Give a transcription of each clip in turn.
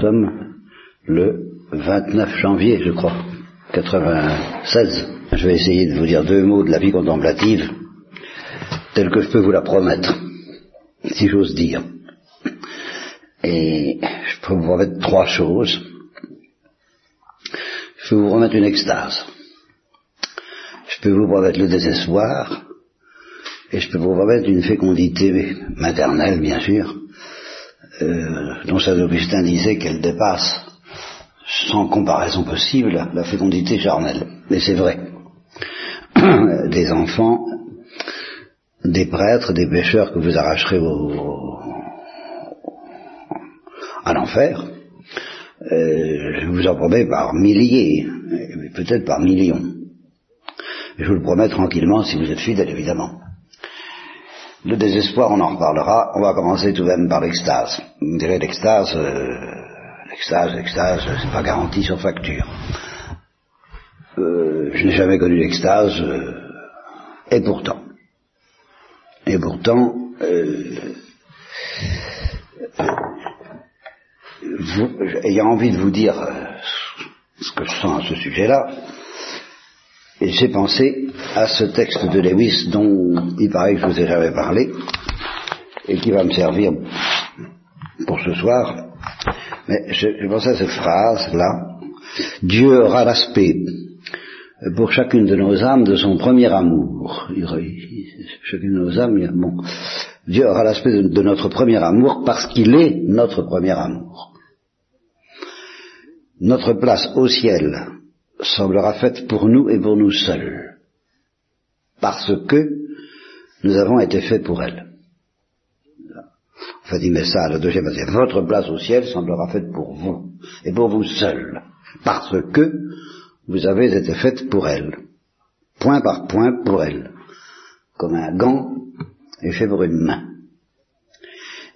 sommes le 29 janvier, je crois, 96. Je vais essayer de vous dire deux mots de la vie contemplative, telle que je peux vous la promettre, si j'ose dire. Et je peux vous promettre trois choses. Je peux vous promettre une extase. Je peux vous promettre le désespoir. Et je peux vous promettre une fécondité maternelle, bien sûr, euh, dont Saint Augustin disait qu'elle dépasse sans comparaison possible la fécondité charnelle. Mais c'est vrai. des enfants, des prêtres, des pécheurs que vous arracherez à l'enfer, euh, je vous en promets par milliers, peut-être par millions. Je vous le promets tranquillement si vous êtes fidèle, évidemment. Le désespoir, on en reparlera. On va commencer tout de même par l'extase. Vous direz l'extase, euh, l'extase, l'extase, c'est pas garanti sur facture. Euh, je n'ai jamais connu l'extase, euh, et pourtant, et pourtant, ayant envie de vous dire ce que je sens à ce sujet-là, j'ai pensé à ce texte de Lewis dont il paraît que je vous ai jamais parlé et qui va me servir pour ce soir. Mais j'ai pensé à cette phrase-là. Dieu aura l'aspect pour chacune de nos âmes de son premier amour. Chacune de nos âmes, bon. Dieu aura l'aspect de notre premier amour parce qu'il est notre premier amour. Notre place au ciel semblera faite pour nous et pour nous seuls, parce que nous avons été faits pour elle. Enfin, met ça à la deuxième partie. Votre place au ciel semblera faite pour vous, et pour vous seuls, parce que vous avez été faite pour elle, point par point pour elle, comme un gant est fait pour une main.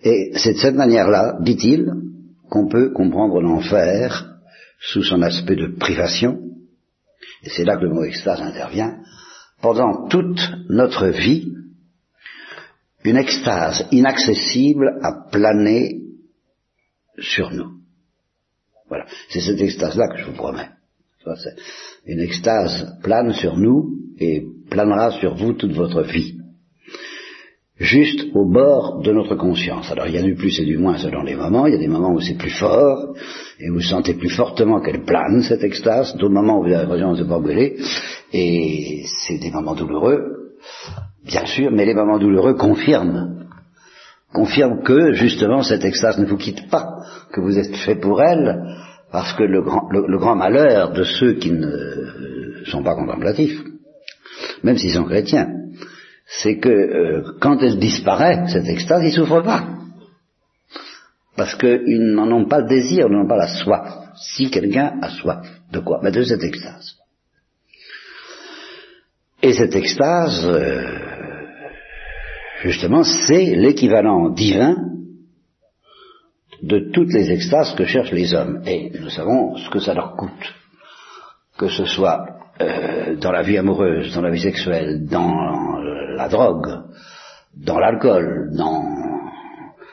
Et c'est de cette manière-là, dit-il, qu'on peut comprendre l'enfer sous son aspect de privation, et c'est là que le mot extase intervient, pendant toute notre vie, une extase inaccessible a plané sur nous. Voilà, c'est cette extase-là que je vous promets. Une extase plane sur nous et planera sur vous toute votre vie juste au bord de notre conscience. Alors il y a du plus et du moins selon les moments, il y a des moments où c'est plus fort, et vous sentez plus fortement qu'elle plane, cette extase, d'autres moments où vous avez l'impression de brûler, et c'est des moments douloureux, bien sûr, mais les moments douloureux confirment, confirment que justement cette extase ne vous quitte pas, que vous êtes fait pour elle, parce que le grand, le grand malheur de ceux qui ne sont pas contemplatifs, même s'ils sont chrétiens, c'est que euh, quand elle disparaît, cette extase, ils souffrent pas. Parce qu'ils n'en ont pas le désir, ils n'en ont pas la soif. Si quelqu'un a soif, de quoi? Ben De cette extase. Et cette extase, euh, justement, c'est l'équivalent divin de toutes les extases que cherchent les hommes. Et nous savons ce que ça leur coûte. Que ce soit euh, dans la vie amoureuse, dans la vie sexuelle, dans la drogue, dans l'alcool, dans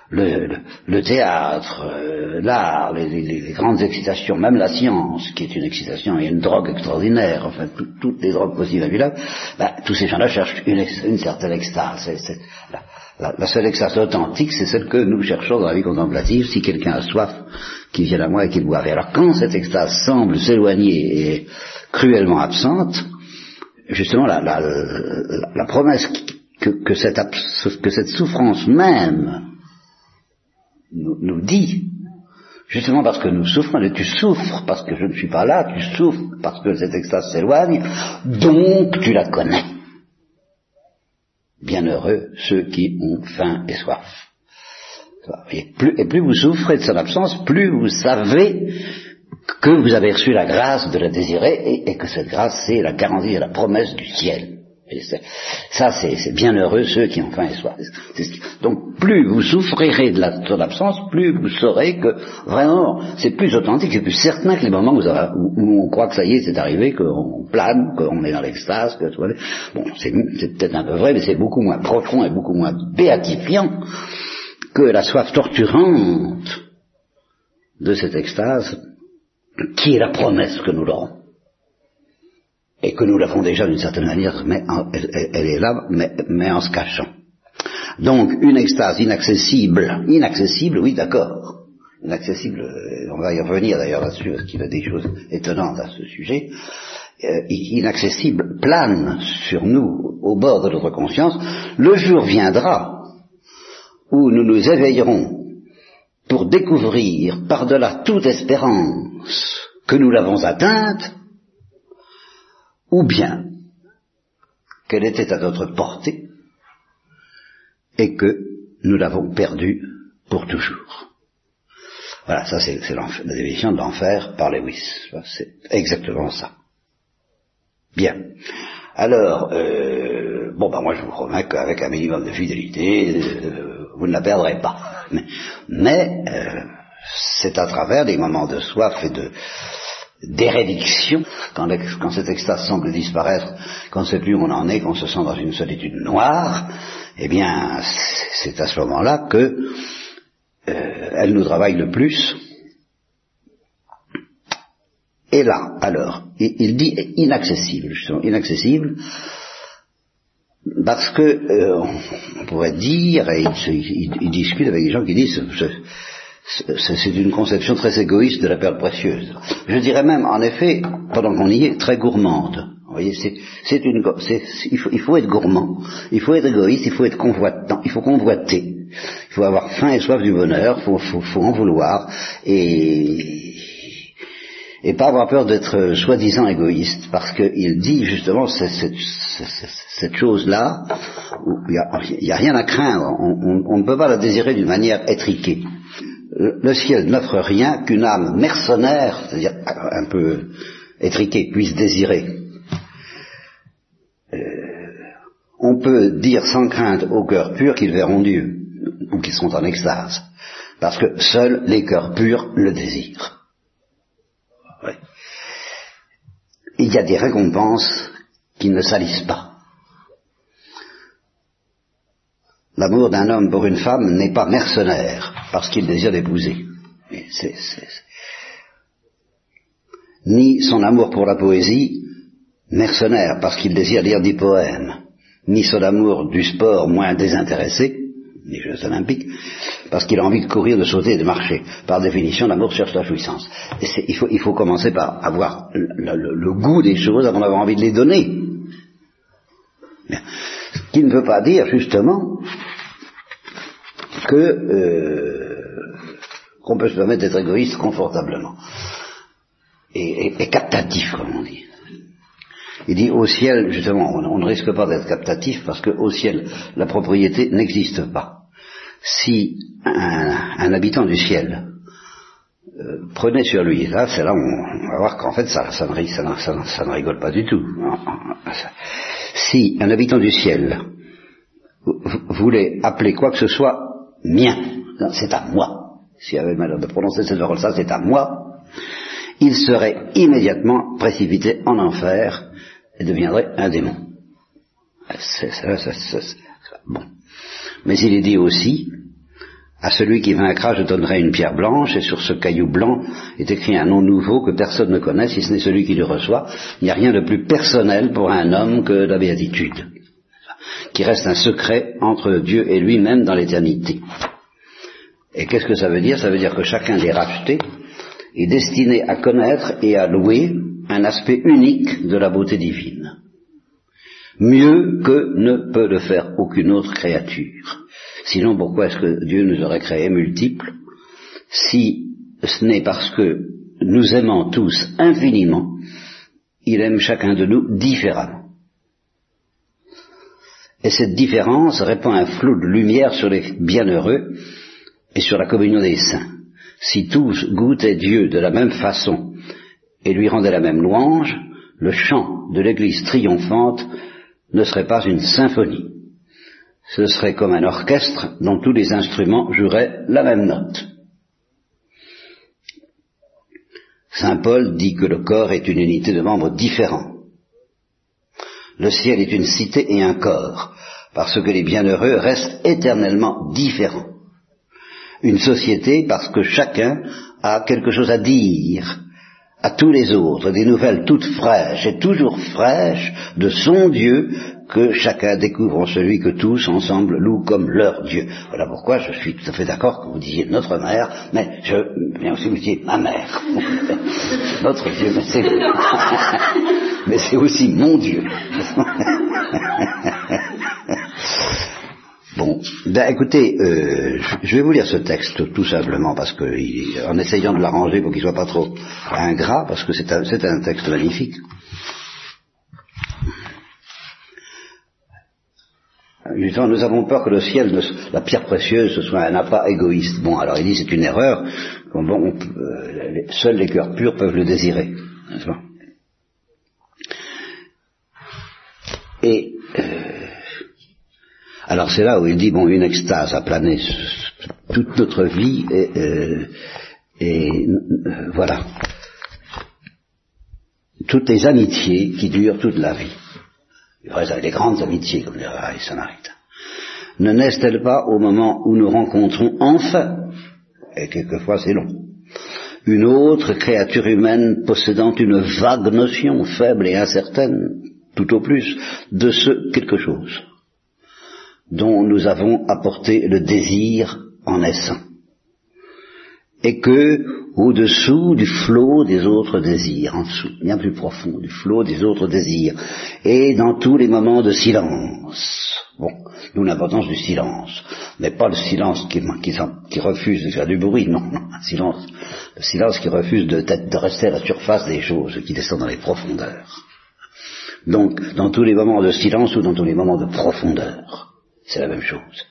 le, théâtre, euh, l'art, les, grandes excitations, même la science, qui est une excitation et une drogue extraordinaire, enfin toutes les drogues possibles et imaginables, ben, tous ces gens-là cherchent une, certaine extase. la, seule extase authentique, c'est celle que nous cherchons dans la vie contemplative, si quelqu'un a soif, qu'il vienne à moi et qu'il boive. alors quand cette extase semble s'éloigner et cruellement absente, justement la, promesse que, cette, souffrance même nous, dit, justement parce que nous souffrons, tu souffres parce que je ne suis pas là, tu souffres parce que cette extase s'éloigne, donc tu la connais. Bienheureux ceux qui ont faim et soif. Et plus vous souffrez de son absence, plus vous savez que vous avez reçu la grâce de la désirer et, que cette grâce, c'est la garantie et la promesse du ciel. ça, c'est bien heureux ceux qui ont faim et soif. Donc, plus vous souffrirez de, la, son absence, plus vous saurez que vraiment, c'est plus authentique, c'est plus certain que les moments où, où, on croit que ça y est, c'est arrivé, qu'on plane, qu'on est dans l'extase, que tout Bon, c'est peut-être un peu vrai, mais c'est beaucoup moins profond et beaucoup moins béatifiant que la soif torturante de cette extase qui est la promesse que nous l'aurons. Et que nous l'avons déjà d'une certaine manière, mais elle, est là, mais, en se cachant. Donc une extase inaccessible, inaccessible, oui d'accord, inaccessible, euh, on va y revenir d'ailleurs là-dessus, parce qu'il a des choses étonnantes à ce sujet, euh, inaccessible, plane sur nous, au bord de notre conscience, le jour viendra où nous nous éveillerons pour découvrir par-delà toute espérance que nous l'avons atteinte, ou bien qu'elle était à notre portée et que nous l'avons perdue pour toujours. Voilà, ça c'est la définition de l'enfer par Lewis. C'est exactement ça. Bien. Alors, euh, bon, ben moi je vous promets qu'avec un minimum de fidélité, euh, vous ne la perdrez pas. Mais, euh, c'est à travers des moments de soif et de d'érédiction, quand, quand cette extase semble disparaître, qu'on ne sait plus où on en est, qu'on se sent dans une solitude noire, eh bien, c'est à ce moment-là que elle nous travaille le plus, et là, alors, il dit inaccessible, justement, inaccessible, parce que euh, on pourrait dire, et il, discute avec des gens qui disent, c'est une conception très égoïste de la perle précieuse. Je dirais même, en effet, pendant qu'on y est, très gourmande. Vous voyez, c'est une, il faut, être gourmand, il faut être égoïste, il faut être convoitant, il faut convoiter, il faut avoir faim et soif du bonheur, il faut, faut en vouloir, et et pas avoir peur d'être euh, soi-disant égoïste, parce qu'il dit justement cette, chose-là, il n'y a, rien à craindre, on, ne peut pas la désirer d'une manière étriquée. Le, ciel n'offre rien qu'une âme mercenaire, c'est-à-dire un peu étriquée, puisse désirer. Euh, on peut dire sans crainte aux cœurs purs qu'ils verront Dieu, ou qu'ils sont en extase, parce que seuls les cœurs purs le désirent. Il y a des récompenses qui ne salissent pas. L'amour d'un homme pour une femme n'est pas mercenaire parce qu'il désire l'épouser. Ni son amour pour la poésie, mercenaire parce qu'il désire lire des poèmes, ni son amour du sport moins désintéressé, les Jeux olympiques, parce qu'il a envie de courir, de sauter et de marcher. Par définition, l'amour cherche la jouissance. Il, faut, commencer par avoir le, goût des choses avant d'avoir envie de les donner. Ce qui ne veut pas dire, justement, que euh, qu'on peut se permettre d'être égoïste confortablement. Et, captatif, comme on dit. Il dit au ciel, justement, on, ne risque pas d'être captatif parce qu'au ciel, la propriété n'existe pas. Si un, habitant du ciel euh, prenait sur lui, là, c'est là où on va voir qu'en fait, ça, ça, ne, rigole pas du tout. Si un habitant du ciel voulait appeler quoi que ce soit mien, c'est à moi, s'il avait mal de prononcer cette parole, ça c'est à moi, il serait immédiatement précipité en enfer et deviendrait un démon. bon. Mais il est dit aussi, à celui qui vaincra, je donnerai une pierre blanche, et sur ce caillou blanc est écrit un nom nouveau que personne ne connaît, si ce n'est celui qui le reçoit. Il n'y a rien de plus personnel pour un homme que la béatitude, qui reste un secret entre Dieu et lui-même dans l'éternité. Et qu'est-ce que ça veut dire? Ça veut dire que chacun des rachetés est destiné à connaître et à louer un aspect unique de la beauté divine. Mieux que ne peut le faire aucune autre créature. Sinon, pourquoi est-ce que Dieu nous aurait créés multiples si ce n'est parce que nous aimons tous infiniment, il aime chacun de nous différemment. Et cette différence répand un flot de lumière sur les bienheureux et sur la communion des saints. Si tous goûtaient Dieu de la même façon et lui rendaient la même louange, le chant de l'Église triomphante ne serait pas une symphonie ce serait comme un orchestre dont tous les instruments joueraient la même note. Saint Paul dit que le corps est une unité de membres différents. Le ciel est une cité et un corps, parce que les bienheureux restent éternellement différents. Une société parce que chacun a quelque chose à dire à tous les autres, des nouvelles toutes fraîches et toujours fraîches de son Dieu que chacun découvre en celui que tous ensemble louent comme leur Dieu. Voilà pourquoi je suis tout à fait d'accord que vous disiez notre mère, mais je viens aussi vous dire ma mère. notre Dieu, mais c'est, mais c'est aussi mon Dieu. Ben écoutez, euh, je vais vous lire ce texte tout simplement parce que, en essayant de l'arranger pour qu'il soit pas trop ingrat, parce que c'est un, un, texte magnifique. nous avons peur que le ciel, la pierre précieuse, ce soit un appât égoïste. Bon, alors il dit c'est une erreur. Bon, euh, seuls les cœurs purs peuvent le désirer. Et euh, alors c'est là où il dit, bon, une extase a plané toute notre vie, et, euh, euh, voilà. Toutes les amitiés qui durent toute la vie, les grandes amitiés, comme dirait Sonarita, ne naissent-elles pas au moment où nous rencontrons enfin, et quelquefois c'est long, une autre créature humaine possédant une vague notion, faible et incertaine, tout au plus, de ce quelque chose? Dont nous avons apporté le désir en naissant. Et que, au-dessous du flot des autres désirs, en dessous, bien plus profond, du flot des autres désirs, et dans tous les moments de silence, bon, nous l'importance du silence, mais pas le silence qui, refuse de faire du bruit, non, non, silence, le silence qui refuse de rester à la surface des choses, qui descend dans les profondeurs. Donc, dans tous les moments de silence ou dans tous les moments de profondeur c'est la même chose.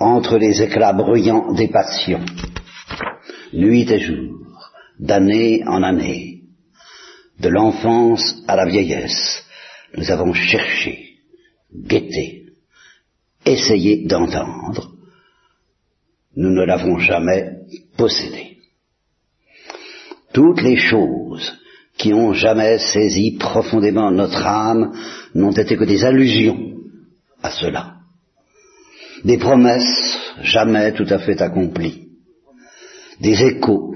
Entre les éclats bruyants des passions, nuit et jour, d'année en année, de l'enfance à la vieillesse, nous avons cherché, guetté, essayé d'entendre, nous ne l'avons jamais possédé. Toutes les choses qui ont jamais saisi profondément notre âme n'ont été que des allusions à cela des promesses jamais tout à fait accomplies, des échos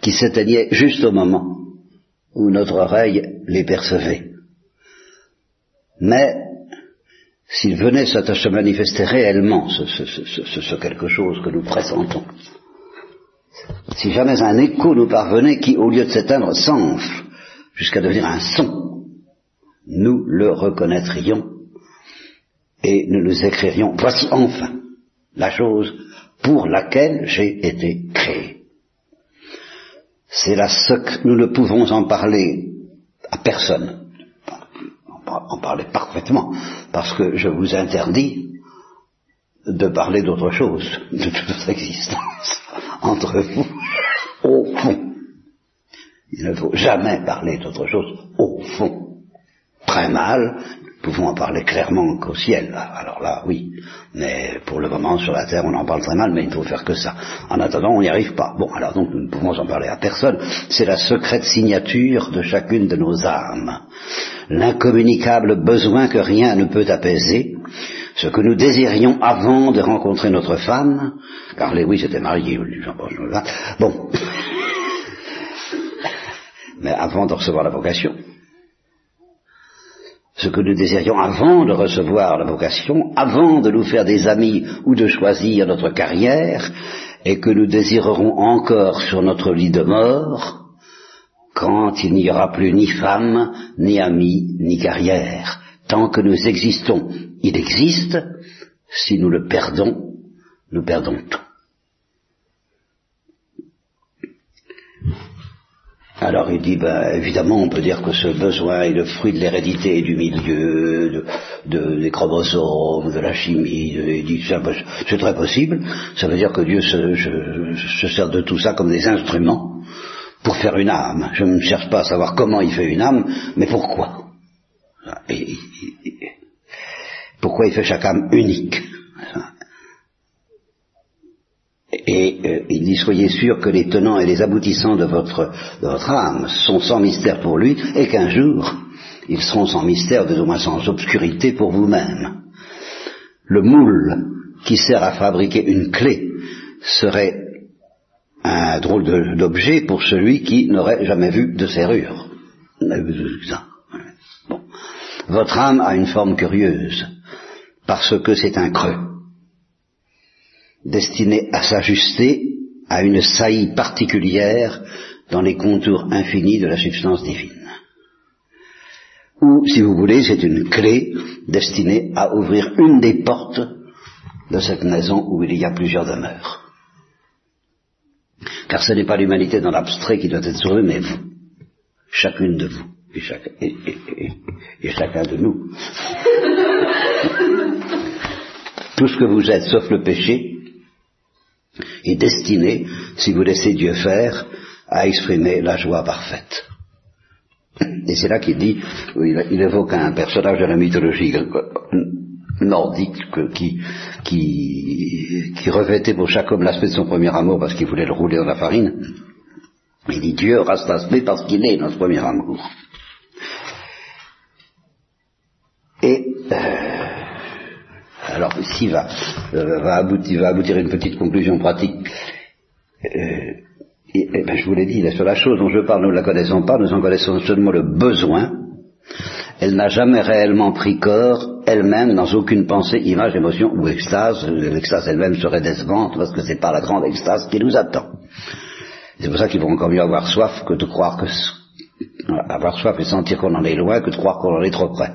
qui s'éteignaient juste au moment où notre oreille les percevait. Mais s'il venait se manifester réellement, ce, ce, quelque chose que nous pressentons, si jamais un écho nous parvenait qui, au lieu de s'éteindre, s'enfle jusqu'à devenir un son, nous le reconnaîtrions et nous nous écririons, voici enfin la chose pour laquelle j'ai été créé. C'est la que nous ne pouvons en parler à personne, en parler parfaitement, parce que je vous interdis de parler d'autre chose, de toute existence, entre vous, au fond. Il ne faut jamais parler d'autre chose, au fond. Très mal, pouvons en parler clairement qu'au ciel. Alors là, oui. Mais pour le moment, sur la terre, on en parle très mal, mais il ne faut faire que ça. En attendant, on n'y arrive pas. Bon, alors donc, nous ne pouvons en parler à personne. C'est la secrète signature de chacune de nos âmes. L'incommunicable besoin que rien ne peut apaiser. Ce que nous désirions avant de rencontrer notre femme, car Lewis était marié, bon. mais avant de recevoir la vocation ce que nous désirions avant de recevoir la vocation, avant de nous faire des amis ou de choisir notre carrière, et que nous désirerons encore sur notre lit de mort, quand il n'y aura plus ni femme, ni amis, ni carrière. Tant que nous existons, il existe, si nous le perdons, nous perdons tout. Alors il dit, ben, évidemment, on peut dire que ce besoin est le fruit de l'hérédité du milieu, de, des chromosomes, de la chimie. il dit, c'est très possible. Ça veut dire que Dieu se, sert de tout ça comme des instruments pour faire une âme. Je ne cherche pas à savoir comment il fait une âme, mais pourquoi. pourquoi il fait chaque âme unique et euh, il dit soyez sûr que les tenants et les aboutissants de votre, votre âme sont sans mystère pour lui et qu'un jour ils seront sans mystère, de moins sans obscurité pour vous-même. Le moule qui sert à fabriquer une clé serait un drôle d'objet pour celui qui n'aurait jamais vu de serrure. Bon. Votre âme a une forme curieuse, parce que c'est un creux, destiné à s'ajuster à une saillie particulière dans les contours infinis de la substance divine. Ou, si vous voulez, c'est une clé destinée à ouvrir une des portes de cette maison où il y a plusieurs demeures. Car ce n'est pas l'humanité dans l'abstrait qui doit être sauvée, mais vous, chacune de vous, et, chacun de nous. Tout ce que vous êtes, sauf le péché, est destiné, si vous laissez Dieu faire, à exprimer la joie parfaite. Et c'est là qu'il dit, il, évoque un personnage de la mythologie nordique qui, qui, qui revêtait pour chaque homme l'aspect de son premier amour parce qu'il voulait le rouler dans la farine. Il dit Dieu aura cet aspect parce qu'il est notre premier amour. Et euh, alors ici va, euh, va, aboutir, va aboutir une petite conclusion pratique. Euh, et, ben, je vous l'ai dit, sur la chose dont je parle, nous ne la connaissons pas, nous en connaissons seulement le besoin. Elle n'a jamais réellement pris corps elle-même dans aucune pensée, image, émotion ou extase. L'extase elle-même serait décevante parce que c'est pas la grande extase qui nous attend. C'est pour ça qu'il vaut encore mieux avoir soif que de croire que avoir soif et sentir qu'on en est loin que de croire qu'on en est trop près.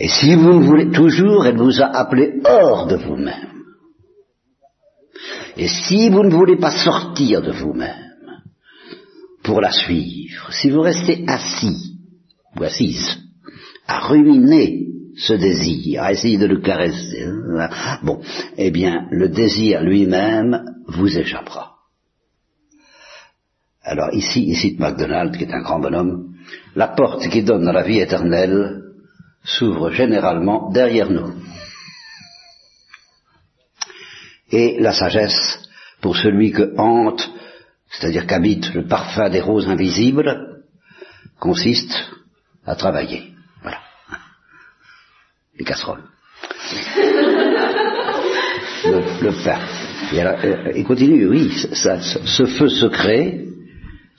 Et si vous ne voulez toujours, elle vous a appelé hors de vous-même. Et si vous ne voulez pas sortir de vous-même pour la suivre, si vous restez assis ou assise à ruminer ce désir, à essayer de le caresser, bon, eh bien, le désir lui-même vous échappera. Alors ici, il cite MacDonald, qui est un grand bonhomme, la porte qui donne à la vie éternelle s'ouvre généralement derrière nous. Et la sagesse, pour celui que hante, c'est-à-dire qu'habite le parfum des roses invisibles, consiste à travailler. Voilà. Les casseroles. le, pain. Et euh, il continue, oui, ce feu secret,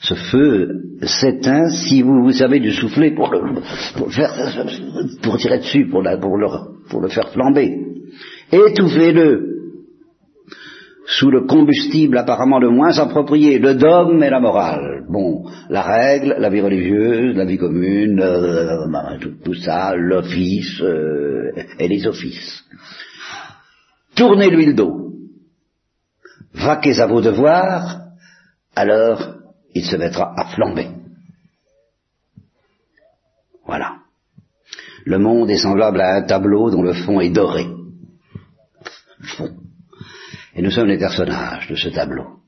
ce feu s'éteint si vous, vous savez du souffler pour le, pour faire, pour tirer dessus, pour, pour, le, pour le faire flamber. Étouffez-le sous le combustible apparemment le moins approprié, le dogme et la morale. Bon, la règle, la vie religieuse, la vie commune, euh, bah, tout, ça, l'office euh, et les offices. Tournez l'huile d'eau. Vaquez à vos devoirs, alors il se mettra à flamber. Voilà. Le monde est semblable à un tableau dont le fond est doré. Fond. Et nous sommes les personnages de ce tableau.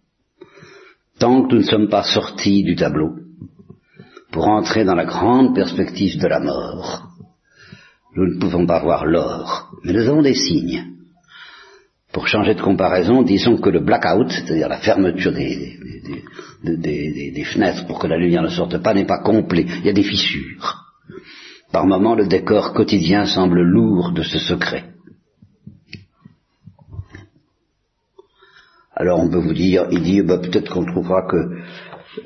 Tant que nous ne sommes pas sortis du tableau, pour entrer dans la grande perspective de la mort, nous ne pouvons pas voir l'or, mais nous avons des signes. Pour changer de comparaison, disons que le blackout, c'est-à-dire la fermeture des, des, fenêtres pour que la lumière ne sorte pas, n'est pas complet. Il y a des fissures. Par moments, le décor quotidien semble lourd de ce secret. Alors on peut vous dire, il dit, bah, peut-être qu'on trouvera que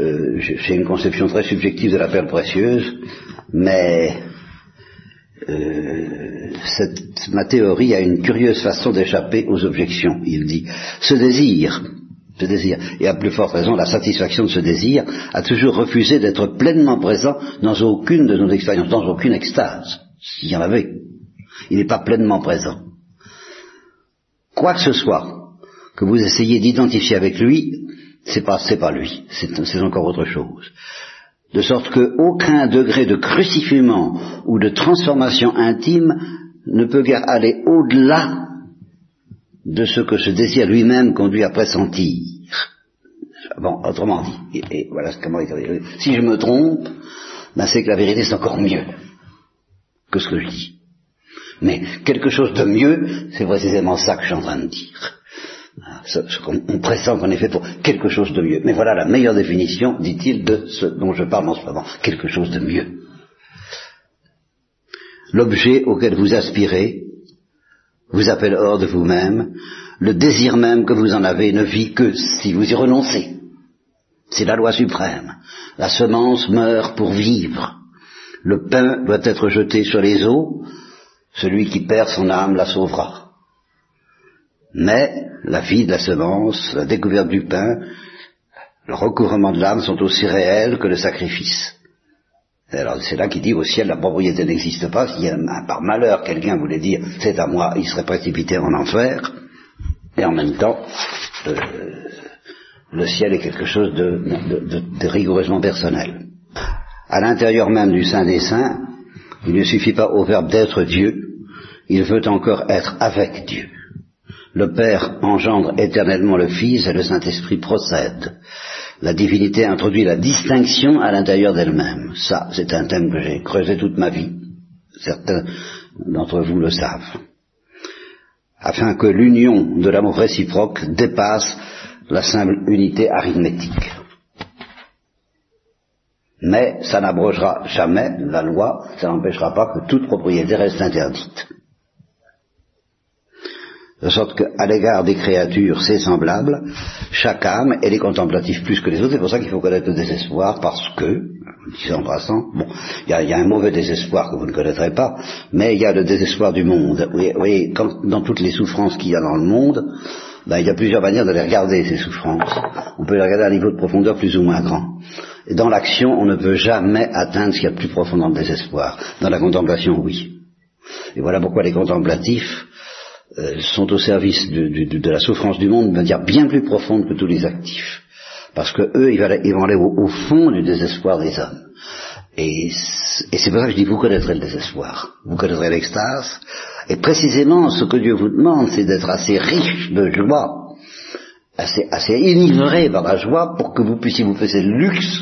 euh, c'est une conception très subjective de la perle précieuse, mais euh, cette, ma théorie a une curieuse façon d'échapper aux objections. Il dit, ce désir, ce désir, et à plus forte raison, la satisfaction de ce désir, a toujours refusé d'être pleinement présent dans aucune de nos expériences, dans aucune extase, s'il y en avait. Il n'est pas pleinement présent. Quoi que ce soit que vous essayez d'identifier avec lui, c'est pas, c'est pas lui, c'est encore autre chose. De sorte qu'aucun degré de crucifiement ou de transformation intime ne peut guère aller au-delà de ce que ce désir lui-même conduit à pressentir. Bon, autrement dit, et, voilà comment il Si je me trompe, ben c'est que la vérité c'est encore mieux que ce que je dis. Mais quelque chose de mieux, c'est précisément ça que je suis en train de dire. On pressent qu'on est fait pour quelque chose de mieux. Mais voilà la meilleure définition, dit-il, de ce dont je parle en ce moment. Quelque chose de mieux. L'objet auquel vous aspirez vous appelle hors de vous-même, le désir même que vous en avez ne vit que si vous y renoncez. C'est la loi suprême. La semence meurt pour vivre. Le pain doit être jeté sur les eaux. Celui qui perd son âme la sauvera. Mais la vie de la semence, la découverte du pain, le recouvrement de l'âme sont aussi réels que le sacrifice. Alors c'est là qu'il dit au ciel la propriété n'existe pas. Si par malheur quelqu'un voulait dire c'est à moi, il serait précipité en enfer. Et en même temps, euh, le ciel est quelque chose de, rigoureusement personnel. À l'intérieur même du Saint des Saints, il ne suffit pas au Verbe d'être Dieu, il veut encore être avec Dieu. Le Père engendre éternellement le Fils et le Saint-Esprit procède. La divinité introduit la distinction à l'intérieur d'elle-même. Ça, c'est un thème que j'ai creusé toute ma vie. Certains d'entre vous le savent. Afin que l'union de l'amour réciproque dépasse la simple unité arithmétique. Mais ça n'abrogera jamais la loi, ça n'empêchera pas que toute propriété reste interdite. De sorte qu'à l'égard des créatures, c'est semblable, chaque âme, elle est contemplative plus que les autres, c'est pour ça qu'il faut connaître le désespoir, parce que, disant en passant, bon, il y, a, un mauvais désespoir que vous ne connaîtrez pas, mais il y a le désespoir du monde. Vous voyez, dans toutes les souffrances qu'il y a dans le monde, ben, il y a plusieurs manières de les regarder, ces souffrances. On peut les regarder à un niveau de profondeur plus ou moins grand. Et dans l'action, on ne peut jamais atteindre ce qu'il y a de plus profond dans le désespoir. Dans la contemplation, oui. Et voilà pourquoi les contemplatifs euh, sont au service de, la souffrance du monde de manière bien plus profonde que tous les actifs. Parce que eux, ils, vont aller au, fond du désespoir des hommes. Et, c'est pour ça que je dis, vous connaîtrez le désespoir, vous connaîtrez l'extase. Et précisément, ce que Dieu vous demande, c'est d'être assez riche de joie, assez, assez enivré par la joie pour que vous puissiez vous faire le luxe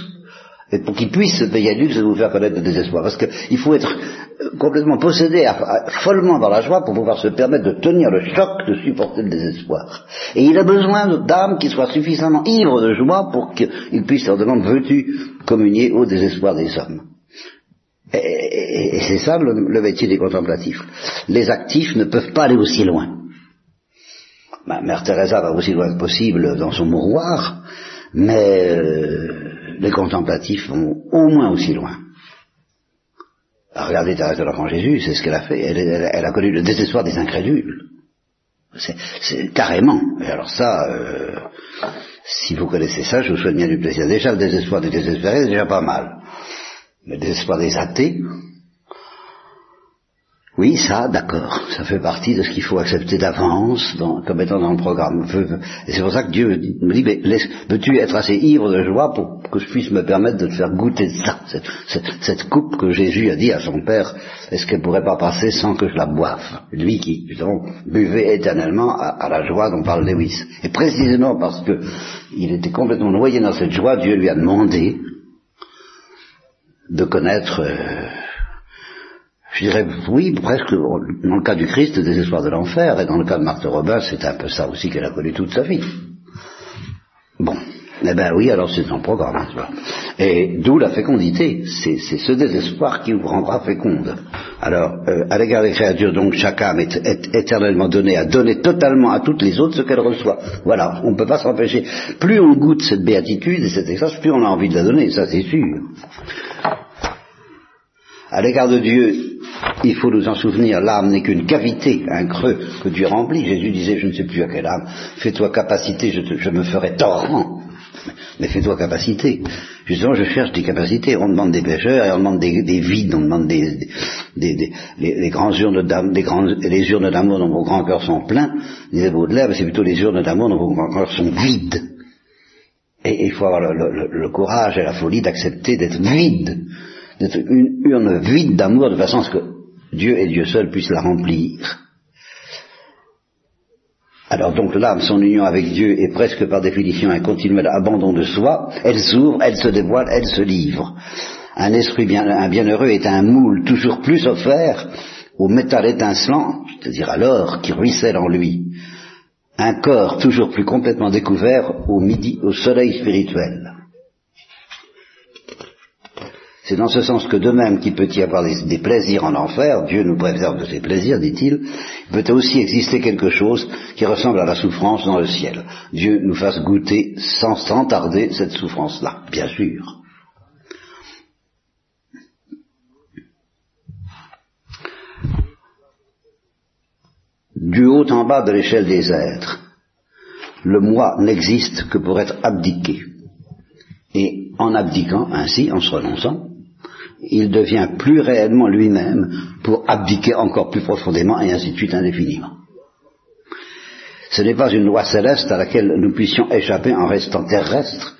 et pour qu'il puisse le luxe de vous faire connaître le désespoir. Parce qu'il faut être complètement possédé follement par la joie pour pouvoir se permettre de tenir le choc, de supporter le désespoir. Et il a besoin d'âmes qui soient suffisamment ivres de joie pour qu'il puisse leur demander veux-tu communier au désespoir des hommes? Et, c'est ça le, métier des contemplatifs. Les actifs ne peuvent pas aller aussi loin. Mère Teresa va aussi loin que possible dans son mouroir, mais euh, les contemplatifs vont au moins aussi loin. Regardez Thérèse de l'Enfant Jésus, c'est ce qu'elle a fait. Elle, a connu le désespoir des incrédules. C'est carrément. Et alors ça, euh, si vous connaissez ça, je vous souhaite bien du plaisir. Déjà, le désespoir des désespérés, c'est déjà pas mal. Le désespoir des athées, oui, ça, d'accord, ça fait partie de ce qu'il faut accepter d'avance comme étant dans le programme. Et c'est pour ça que Dieu me dit, mais veux-tu être assez ivre de joie pour que je puisse me permettre de te faire goûter ça, cette, coupe que Jésus a dit à son Père, est-ce qu'elle pourrait pas passer sans que je la boive? Lui qui, justement, buvait éternellement à, la joie dont parle Lewis. Et précisément parce que il était complètement noyé dans cette joie, Dieu lui a demandé de connaître... Euh, je dirais oui, presque dans le cas du Christ, le désespoir de l'enfer, et dans le cas de Marthe Robin, c'est un peu ça aussi qu'elle a connu toute sa vie. Bon, eh bien oui, alors c'est un programme. Et d'où la fécondité, c'est ce désespoir qui vous rendra féconde. Alors, euh, à l'égard des créatures, donc, chaque âme est, éternellement donnée à donner totalement à toutes les autres ce qu'elle reçoit. Voilà, on ne peut pas s'empêcher. Plus on goûte cette béatitude et cette extase, plus on a envie de la donner, ça c'est sûr. À l'égard de Dieu, il faut nous en souvenir, l'âme n'est qu'une cavité, un creux que Dieu remplit. Jésus disait, je ne sais plus à quelle âme, fais-toi capacité, je, me ferai torrent. Mais fais-toi capacité. Justement, je cherche des capacités. On demande des pêcheurs et on demande des, vides, on demande des, des, grandes urnes d'amour, des grandes, les urnes d'amour dont vos grands cœurs sont pleins, disait Baudelaire, c'est plutôt les urnes d'amour dont vos grands cœurs sont vides. Et il faut avoir le courage et la folie d'accepter d'être vide d'être une urne vide d'amour de façon à ce que Dieu et Dieu seul puissent la remplir. Alors donc l'âme, son union avec Dieu est presque par définition un continuel abandon de soi, elle s'ouvre, elle se dévoile, elle se livre. Un esprit bien, un bienheureux est un moule toujours plus offert au métal étincelant, c'est-à-dire à l'or qui ruisselle en lui. Un corps toujours plus complètement découvert au midi, au soleil spirituel. C'est dans ce sens que de même qu'il peut y avoir des, plaisirs en enfer, Dieu nous préserve de ces plaisirs, dit-il, il peut aussi exister quelque chose qui ressemble à la souffrance dans le ciel. Dieu nous fasse goûter sans, sans tarder cette souffrance-là, bien sûr. Du haut en bas de l'échelle des êtres, le moi n'existe que pour être abdiqué. Et en abdiquant ainsi, en se renonçant, il devient plus réellement lui-même pour abdiquer encore plus profondément et ainsi de suite indéfiniment. Ce n'est pas une loi céleste à laquelle nous puissions échapper en restant terrestres,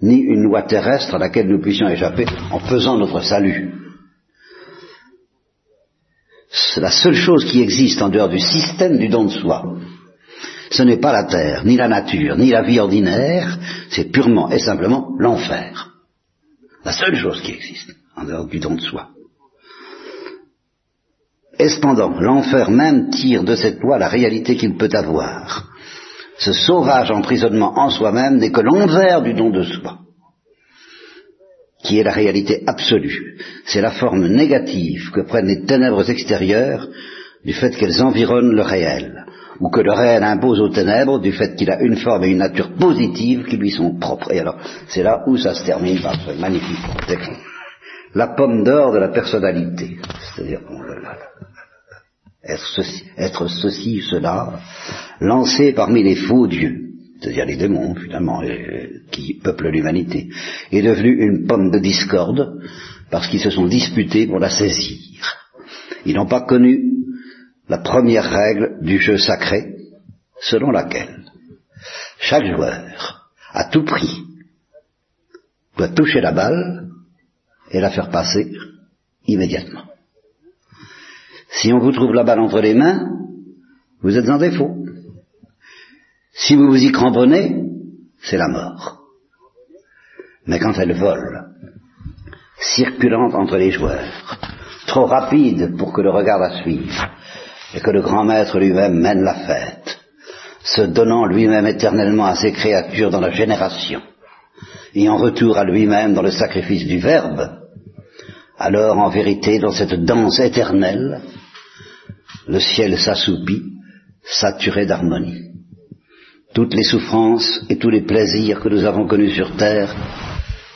ni une loi terrestre à laquelle nous puissions échapper en faisant notre salut. La seule chose qui existe en dehors du système du don de soi. Ce n'est pas la terre, ni la nature, ni la vie ordinaire, c'est purement et simplement l'enfer. La seule chose qui existe du don de soi. Et cependant, l'enfer même tire de cette loi la réalité qu'il peut avoir. Ce sauvage emprisonnement en soi-même n'est que l'envers du don de soi, qui est la réalité absolue. C'est la forme négative que prennent les ténèbres extérieures du fait qu'elles environnent le réel, ou que le réel impose aux ténèbres du fait qu'il a une forme et une nature positive qui lui sont propres. Et alors, c'est là où ça se termine par ce magnifique texte la pomme d'or de la personnalité. C'est-à-dire être ceci, être ceci, cela, lancé parmi les faux dieux, c'est-à-dire les démons, finalement, qui peuplent l'humanité, est devenu une pomme de discorde parce qu'ils se sont disputés pour la saisir. Ils n'ont pas connu la première règle du jeu sacré, selon laquelle chaque joueur, à tout prix, doit toucher la balle et la faire passer immédiatement. Si on vous trouve la balle entre les mains, vous êtes en défaut. Si vous vous y cramponnez, c'est la mort. Mais quand elle vole, circulante entre les joueurs, trop rapide pour que le regard la suive, et que le grand maître lui-même mène la fête, se donnant lui-même éternellement à ses créatures dans la génération, et en retour à lui-même dans le sacrifice du Verbe, alors en vérité, dans cette danse éternelle, le ciel s'assoupit, saturé d'harmonie. Toutes les souffrances et tous les plaisirs que nous avons connus sur terre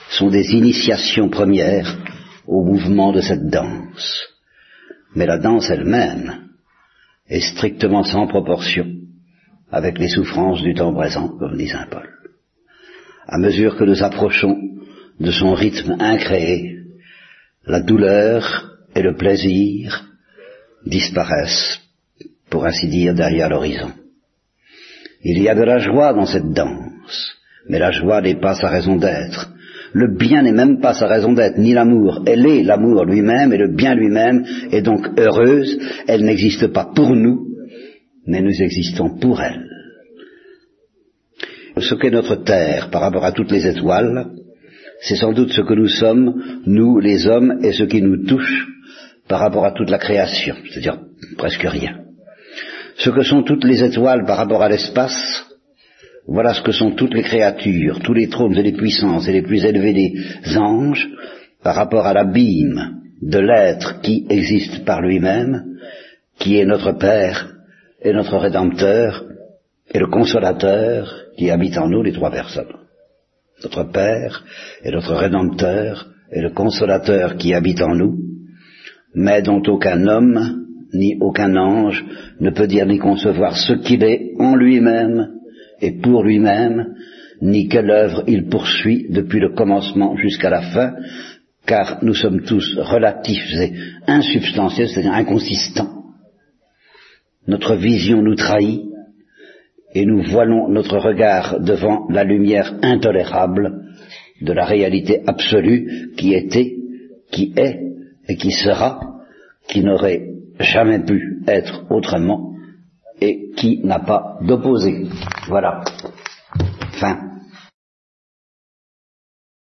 sont des initiations premières au mouvement de cette danse. Mais la danse elle-même est strictement sans proportion avec les souffrances du temps présent, comme dit Saint Paul. À mesure que nous approchons de son rythme incréé, la douleur et le plaisir disparaissent, pour ainsi dire, derrière l'horizon. Il y a de la joie dans cette danse, mais la joie n'est pas sa raison d'être. Le bien n'est même pas sa raison d'être, ni l'amour. Elle est l'amour lui-même, et le bien lui-même est donc heureuse. Elle n'existe pas pour nous, mais nous existons pour elle. Ce qu'est notre terre par rapport à toutes les étoiles, c'est sans doute ce que nous sommes, nous les hommes, et ce qui nous touche par rapport à toute la création, c'est-à-dire presque rien. Ce que sont toutes les étoiles par rapport à l'espace, voilà ce que sont toutes les créatures, tous les trônes et les puissances et les plus élevés des anges par rapport à l'abîme de l'être qui existe par lui-même, qui est notre Père et notre Rédempteur et le Consolateur qui habite en nous les trois personnes notre Père et notre Rédempteur et le Consolateur qui habite en nous, mais dont aucun homme ni aucun ange ne peut dire ni concevoir ce qu'il est en lui-même et pour lui-même, ni quelle œuvre il poursuit depuis le commencement jusqu'à la fin, car nous sommes tous relatifs et insubstantiels, c'est-à-dire inconsistants. Notre vision nous trahit, et nous voilons notre regard devant la lumière intolérable de la réalité absolue qui était, qui est et qui sera, qui n'aurait jamais pu être autrement et qui n'a pas d'opposé. Voilà. Fin.